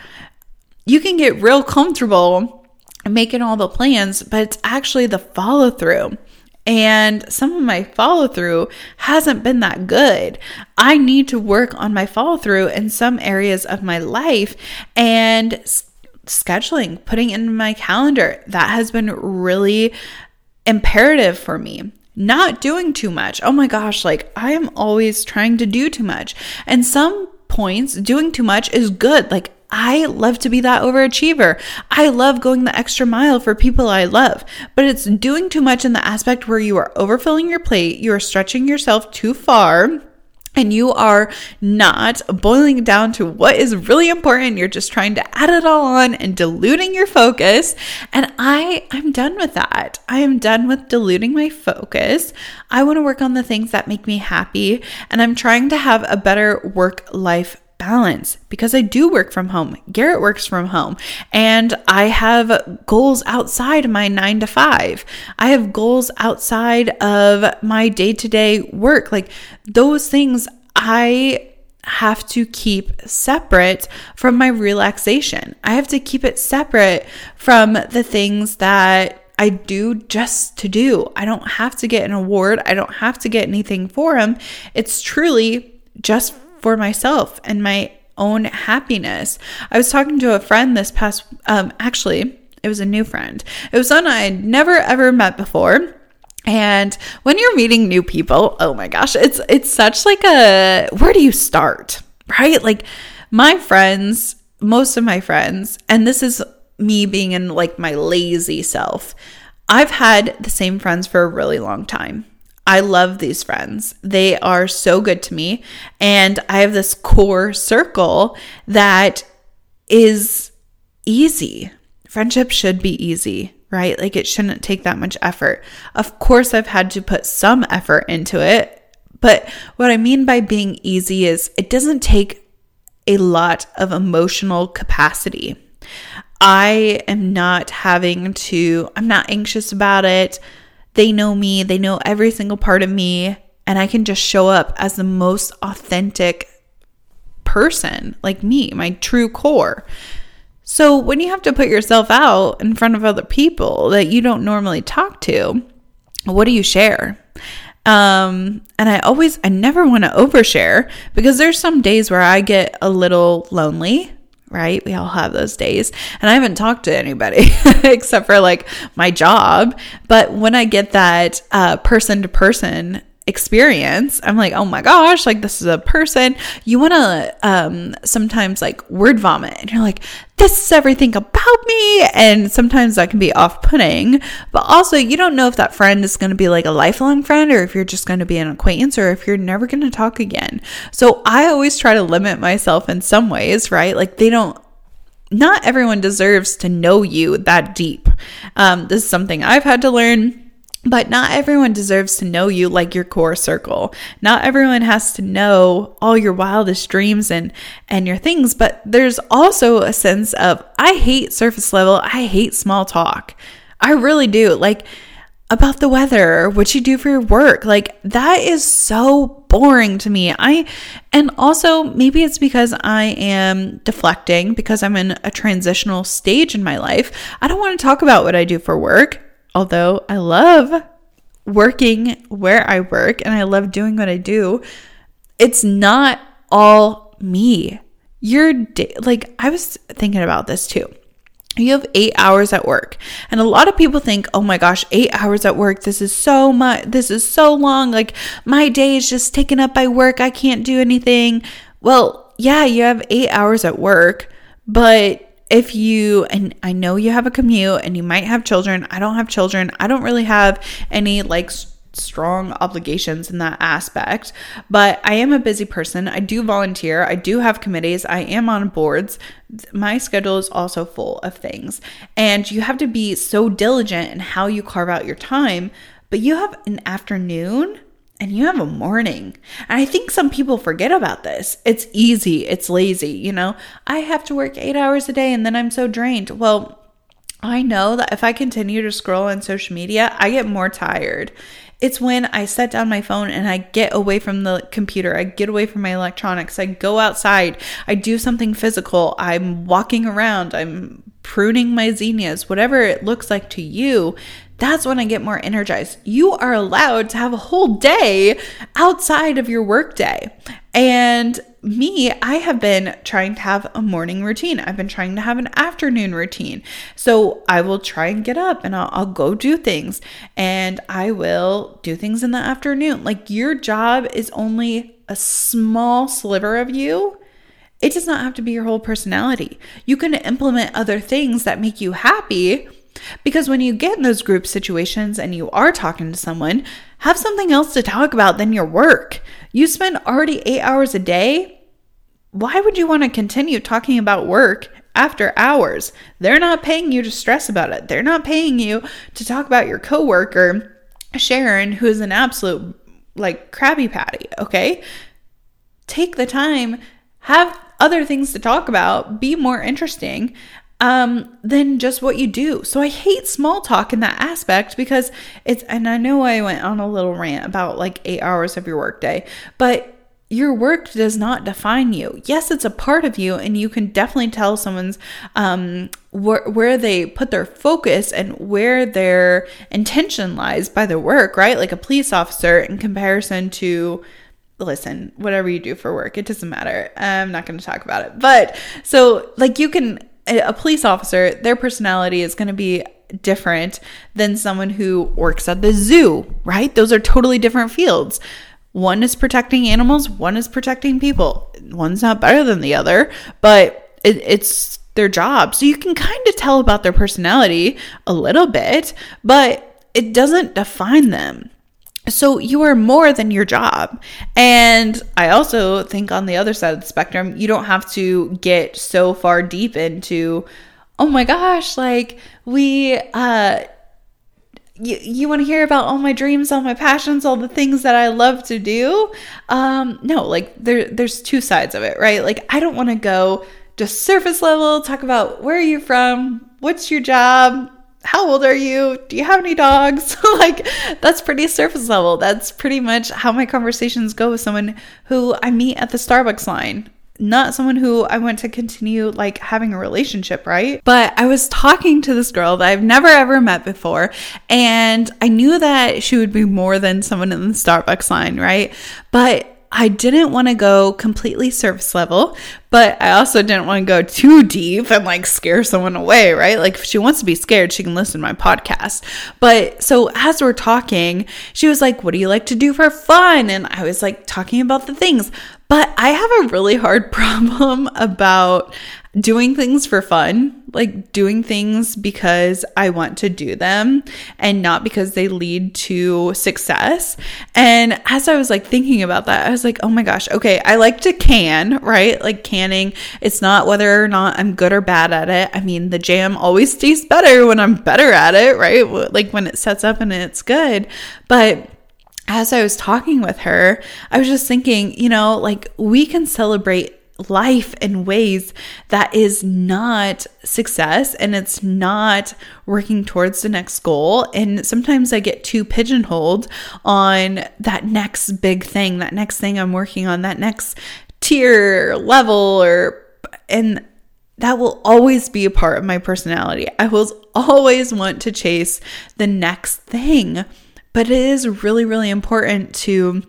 You can get real comfortable making all the plans, but it's actually the follow through. And some of my follow through hasn't been that good. I need to work on my follow through in some areas of my life and scheduling, putting in my calendar. That has been really imperative for me not doing too much. Oh my gosh, like I am always trying to do too much. And some points, doing too much is good. Like I love to be that overachiever. I love going the extra mile for people I love, but it's doing too much in the aspect where you are overfilling your plate, you are stretching yourself too far and you are not boiling down to what is really important. You're just trying to add it all on and diluting your focus. And i i'm done with that. I am done with diluting my focus. I want to work on the things that make me happy and i'm trying to have a better work life balance because I do work from home. Garrett works from home and I have goals outside my nine to five. I have goals outside of my day to day work. Like those things I have to keep separate from my relaxation. I have to keep it separate from the things that I do just to do. I don't have to get an award. I don't have to get anything for them. It's truly just for myself and my own happiness. I was talking to a friend this past, um, actually, it was a new friend. It was someone I had never ever met before. And when you're meeting new people, oh my gosh, it's it's such like a where do you start? Right? Like my friends, most of my friends, and this is me being in like my lazy self. I've had the same friends for a really long time. I love these friends. They are so good to me. And I have this core circle that is easy. Friendship should be easy, right? Like it shouldn't take that much effort. Of course, I've had to put some effort into it. But what I mean by being easy is it doesn't take a lot of emotional capacity. I am not having to, I'm not anxious about it. They know me, they know every single part of me, and I can just show up as the most authentic person, like me, my true core. So when you have to put yourself out in front of other people that you don't normally talk to, what do you share? Um, and I always, I never want to overshare because there's some days where I get a little lonely right? We all have those days. And I haven't talked to anybody except for like my job. But when I get that uh, person to person experience, I'm like, oh my gosh, like this is a person. You want to um, sometimes like word vomit, and you're like, this is everything about me. And sometimes that can be off putting, but also you don't know if that friend is going to be like a lifelong friend or if you're just going to be an acquaintance or if you're never going to talk again. So I always try to limit myself in some ways, right? Like they don't not everyone deserves to know you that deep. Um, this is something I've had to learn but not everyone deserves to know you like your core circle. Not everyone has to know all your wildest dreams and and your things, but there's also a sense of I hate surface level, I hate small talk. I really do. Like about the weather, what you do for your work. Like that is so boring to me. I and also maybe it's because I am deflecting because I'm in a transitional stage in my life. I don't want to talk about what I do for work although I love working where I work and I love doing what I do, it's not all me. You're like, I was thinking about this too. you have eight hours at work. And a lot of people think, oh my gosh, eight hours at work, this is so much, this is so long. Like my day is just taken up by work. I can't do anything. Well, yeah, you have eight hours at work, but if you, and I know you have a commute and you might have children, I don't have children, I don't really have any like strong obligations in that aspect. But I am a busy person. I do volunteer. I do have committees. I am on boards. My schedule is also full of things. And you have to be so diligent in how you carve out your time. But you have an afternoon and you have a morning. And I think some people forget about this. It's easy, it's lazy. You know, I have to work eight hours a day and then I'm so drained. Well, I know that if I continue to scroll on social media, I get more tired. It's when I set down my phone and I get away from the computer, I get away from my electronics, I go outside, I do something physical, I'm walking around, I'm pruning my zinnias, whatever it looks like to you. That's when I get more energized. You are allowed to have a whole day outside of your workday. And me, I have been trying to have a morning routine. I've been trying to have an afternoon routine. So I will try and get up and I'll, I'll, go do things and I will do things in the afternoon. Like your job is only a small sliver of you. It does not have to be your whole personality. You can implement other things that make you happy because when you get in those group situations and you are talking to someone, have something else to talk about than your work. You spend already eight hours a day. Why would you want to continue talking about work after hours? They're not paying you to stress about it. They're not paying you to talk about your coworker, Sharon, who is an absolute like Krabby Patty, okay? Take the time, have other things to talk about, be more interesting um, than just what you do. So I hate small talk in that aspect because it's, and I know I went on a little rant about like eight hours of your workday, but your work does not define you. Yes, it's a part of you, and you can definitely tell someone's um, wh- where they put their focus and where their intention lies by their work, right? Like a police officer in comparison to listen, whatever you do for work, it doesn't matter. I'm not going to talk about it. But so, like, you can a police officer, their personality is going to be different than someone who works at the zoo, right? Those are totally different fields. One is protecting animals, one is protecting people. One's not better than the other, but it, it's their job. So you can kind of tell about their personality a little bit, but it doesn't define them. So you are more than your job. And I also think on the other side of the spectrum, you don't have to get so far deep into, oh my gosh, like we, uh, you, you want to hear about all my dreams, all my passions, all the things that I love to do? Um, no, like there, there's two sides of it, right? Like I don't want to go just surface level, talk about where are you from, what's your job, how old are you? Do you have any dogs? like, that's pretty surface level. That's pretty much how my conversations go with someone who I meet at the Starbucks line. Not someone who I want to continue like having a relationship, right? But I was talking to this girl that I've never ever met before, and I knew that she would be more than someone in the Starbucks line, right? But I didn't want to go completely surface level, but I also didn't want to go too deep and like scare someone away, right? Like if she wants to be scared, she can listen to my podcast. But so as we're talking, she was like, What do you like to do for fun? And I was like talking about the things. But I have a really hard problem about doing things for fun, like doing things because I want to do them and not because they lead to success. And as I was like thinking about that, I was like, oh my gosh, okay, I like to can, right? Like canning, it's not whether or not I'm good or bad at it. I mean, the jam always tastes better when I'm better at it, right? Like when it sets up and it's good. But as I was talking with her, I was just thinking, you know, like we can celebrate life in ways that is not success and it's not working towards the next goal. And sometimes I get too pigeonholed on that next big thing, that next thing I'm working on, that next tier level or and that will always be a part of my personality. I will always want to chase the next thing. But it is really, really important to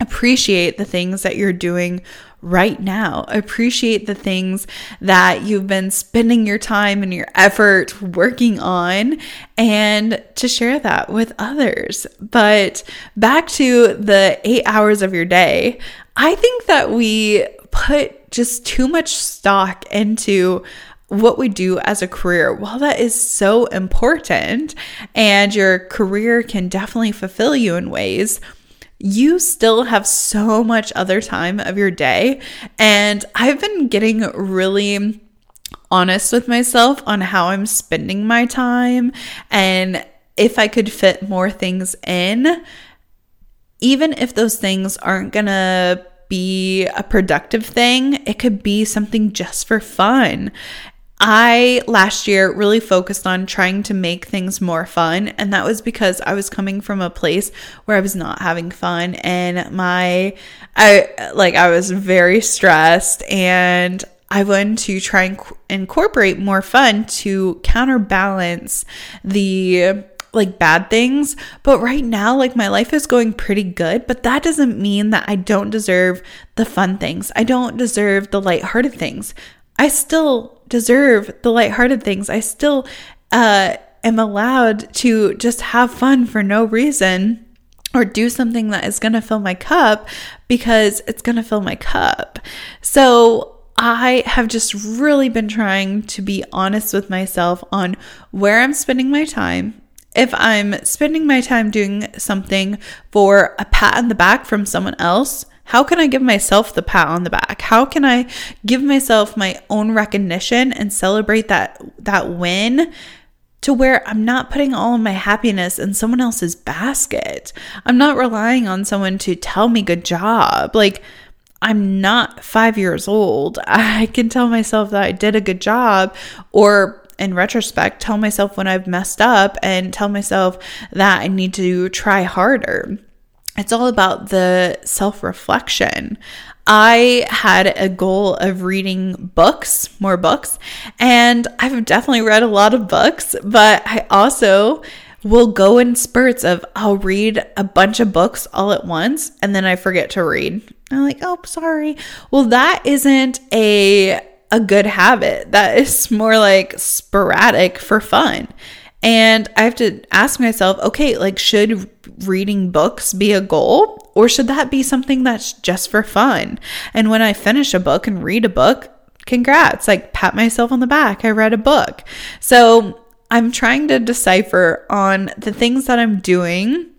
appreciate the things that you're doing right now. Appreciate the things that you've been spending your time and your effort working on and to share that with others. But back to the eight hours of your day, I think that we put just too much stock into what we do as a career, while that is so important and your career can definitely fulfill you in ways, you still have so much other time of your day. And I've been getting really honest with myself on how I'm spending my time and if I could fit more things in, even if those things aren't gonna be a productive thing, it could be something just for fun. I last year really focused on trying to make things more fun. And that was because I was coming from a place where I was not having fun and my, I like, I was very stressed and I wanted to try and incorporate more fun to counterbalance the like bad things. But right now, like my life is going pretty good, but that doesn't mean that I don't deserve the fun things. I don't deserve the lighthearted things. I still deserve the lighthearted things. I still uh, am allowed to just have fun for no reason or do something that is going to fill my cup because it's going to fill my cup. So I have just really been trying to be honest with myself on where I'm spending my time. If I'm spending my time doing something for a pat on the back from someone else, how can I give myself the pat on the back? How can I give myself my own recognition and celebrate that that win to where I'm not putting all of my happiness in someone else's basket. I'm not relying on someone to tell me good job. Like I'm not 5 years old. I can tell myself that I did a good job or in retrospect tell myself when I've messed up and tell myself that I need to try harder it's all about the self reflection. I had a goal of reading books, more books, and I've definitely read a lot of books, but I also will go in spurts of I'll read a bunch of books all at once and then I forget to read. I'm like, "Oh, sorry." Well, that isn't a a good habit. That is more like sporadic for fun. And I have to ask myself, okay, like, should reading books be a goal or should that be something that's just for fun? And when I finish a book and read a book, congrats, like, pat myself on the back. I read a book. So I'm trying to decipher on the things that I'm doing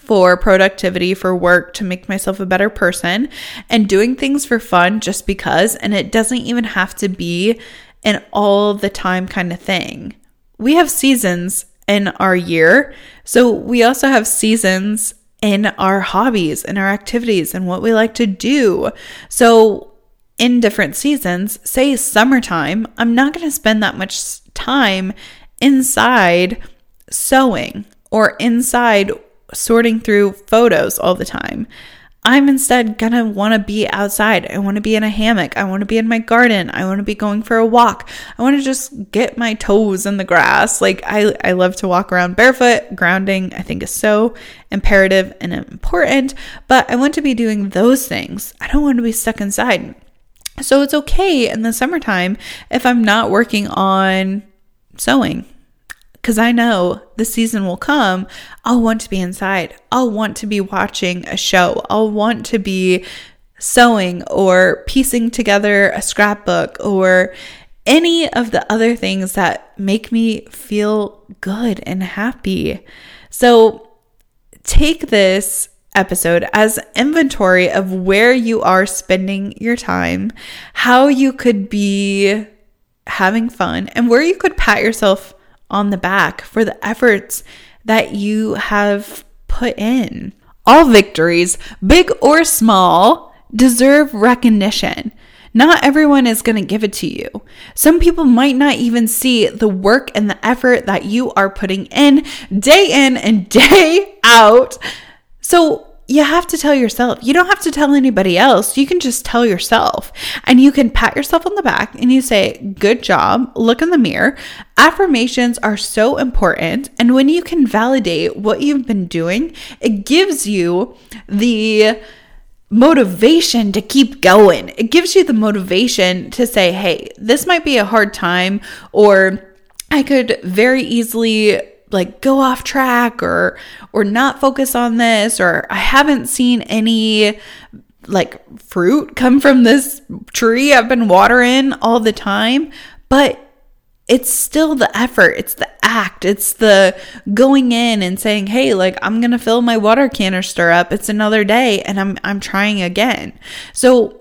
for productivity, for work, to make myself a better person, and doing things for fun just because. And it doesn't even have to be an all the time kind of thing we have seasons in our year. So we also have seasons in our hobbies and our activities and what we like to do. So in different seasons, say summertime, I'm not going to spend that much time inside sewing or inside sorting through photos all the time. I'm instead gonna wanna be outside. I wanna be in a hammock. I wanna be in my garden. I wanna be going for a walk. I wanna just get my toes in the grass. Like, I, I love to walk around barefoot. Grounding, I think, is so imperative and important, but I want to be doing those things. I don't want to be stuck inside. So it's okay in the summertime if I'm not working on sewing because I know the season will come. I'll want to be inside. I'll want to be watching a show. I'll want to be sewing or piecing together a scrapbook or any of the other things that make me feel good and happy. So take this episode as inventory of where you are spending your time, how you could be having fun, and where you could pat yourself on the back for the efforts that you have put in. All victories, big or small, deserve recognition. Not everyone is going to give it to you. Some people might not even see the work and the effort that you are putting in day in and day out. So you have to tell yourself. You don't have to tell anybody else. You can just tell yourself. And you can pat yourself on the back and you say, Good job. Look in the mirror. Affirmations are so important. And when you can validate what you've been doing, it gives you the motivation to keep going. It gives you the motivation to say, hey, this might be a hard time, or I could very easily like go off track or or not focus on this or I haven't seen any like fruit come from this tree I've been watering all the time. But it's still the effort. It's the act. It's the going in and saying hey like i'm gonna fill my water canister up. It's another day and i'm i'm trying again. So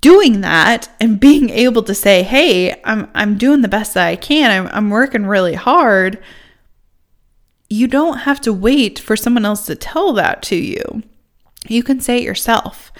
doing that and being able to say hey i'm i'm doing the best that i can. I'm, I'm working really hard you don't have to wait for someone else to tell that to you you can say it yourself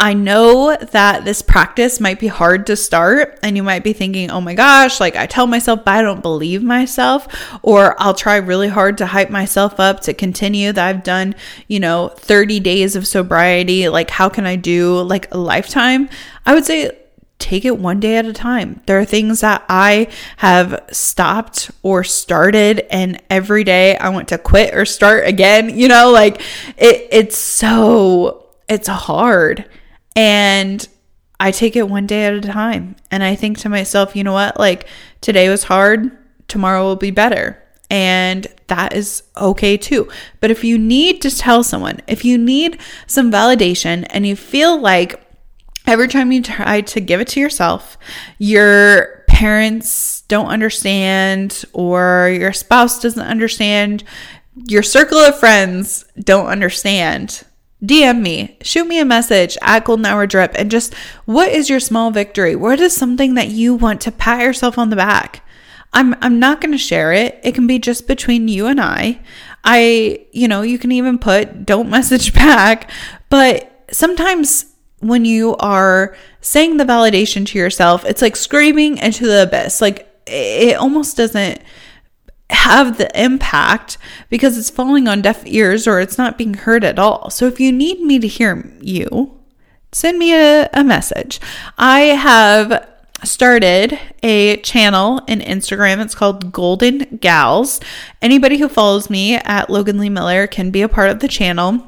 I know that this practice might be hard to start, and you might be thinking, oh my gosh, like I tell myself, but I don't believe myself, or I'll try really hard to hype myself up to continue that I've done, you know, 30 days of sobriety. Like, how can I do like a lifetime? I would say, take it one day at a time. There are things that I have stopped or started and every day I want to quit or start again, you know, like it it's so it's hard. And I take it one day at a time. And I think to myself, you know what? Like today was hard, tomorrow will be better. And that is okay too. But if you need to tell someone, if you need some validation and you feel like every time you try to give it to yourself, your parents don't understand or your spouse doesn't understand, your circle of friends don't understand, DM me, shoot me a message at Golden Hour Drip, and just what is your small victory? What is something that you want to pat yourself on the back? I'm I'm not going to share it. It can be just between you and I. I, you know, you can even put don't message back, but sometimes when you are saying the validation to yourself, it's like screaming into the abyss. Like it almost doesn't have the impact because it's falling on deaf ears or it's not being heard at all. So if you need me to hear you, send me a, a message. I have started a channel in Instagram. It's called Golden Gals. Anybody who follows me at Logan Lee Miller can be a part of the channel.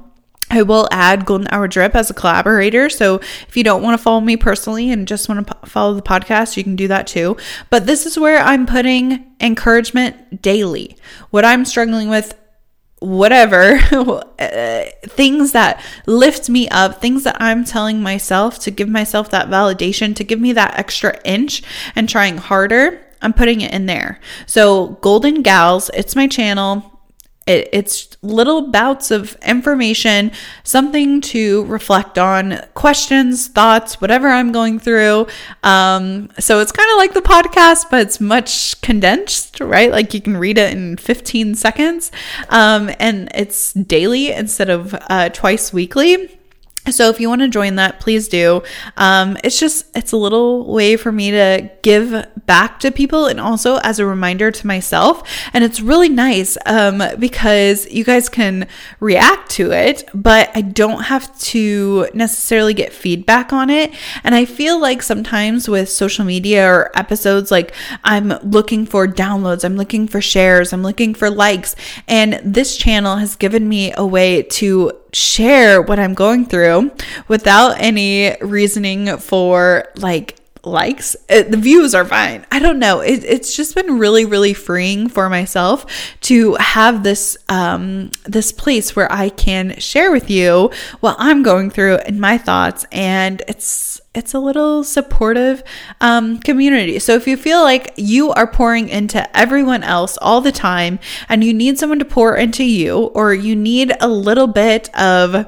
I will add Golden Hour Drip as a collaborator. So if you don't want to follow me personally and just want to follow the podcast, you can do that too. But this is where I'm putting encouragement daily. What I'm struggling with, whatever, uh, things that lift me up, things that I'm telling myself to give myself that validation, to give me that extra inch and trying harder. I'm putting it in there. So, Golden Gals, it's my channel. It, it's little bouts of information, something to reflect on, questions, thoughts, whatever I'm going through. Um, so it's kind of like the podcast, but it's much condensed, right? Like you can read it in 15 seconds. Um, and it's daily instead of uh, twice weekly. So if you want to join that, please do. Um, it's just it's a little way for me to give back to people and also as a reminder to myself. And it's really nice um, because you guys can react to it, but I don't have to necessarily get feedback on it. And I feel like sometimes with social media or episodes, like I'm looking for downloads, I'm looking for shares, I'm looking for likes, and this channel has given me a way to share what I'm going through without any reasoning for like likes it, the views are fine i don't know it, it's just been really really freeing for myself to have this um this place where i can share with you what i'm going through and my thoughts and it's it's a little supportive um, community. So if you feel like you are pouring into everyone else all the time and you need someone to pour into you, or you need a little bit of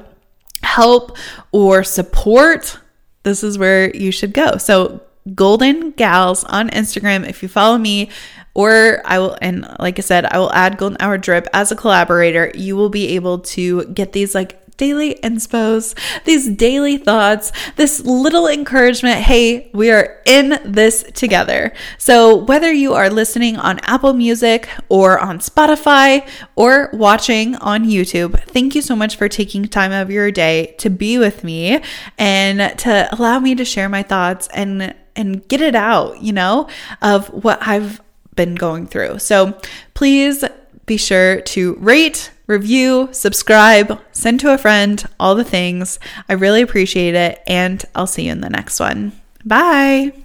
help or support, this is where you should go. So Golden Gals on Instagram. If you follow me, or I will, and like I said, I will add Golden Hour Drip as a collaborator. You will be able to get these like daily inspos, these daily thoughts, this little encouragement. Hey, we are in this together. So, whether you are listening on Apple Music or on Spotify or watching on YouTube, thank you so much for taking time out of your day to be with me and to allow me to share my thoughts and and get it out, you know, of what I've been going through. So, please be sure to rate review, subscribe, send to a friend, all the things. I really appreciate it. And I'll see you in the next one. Bye.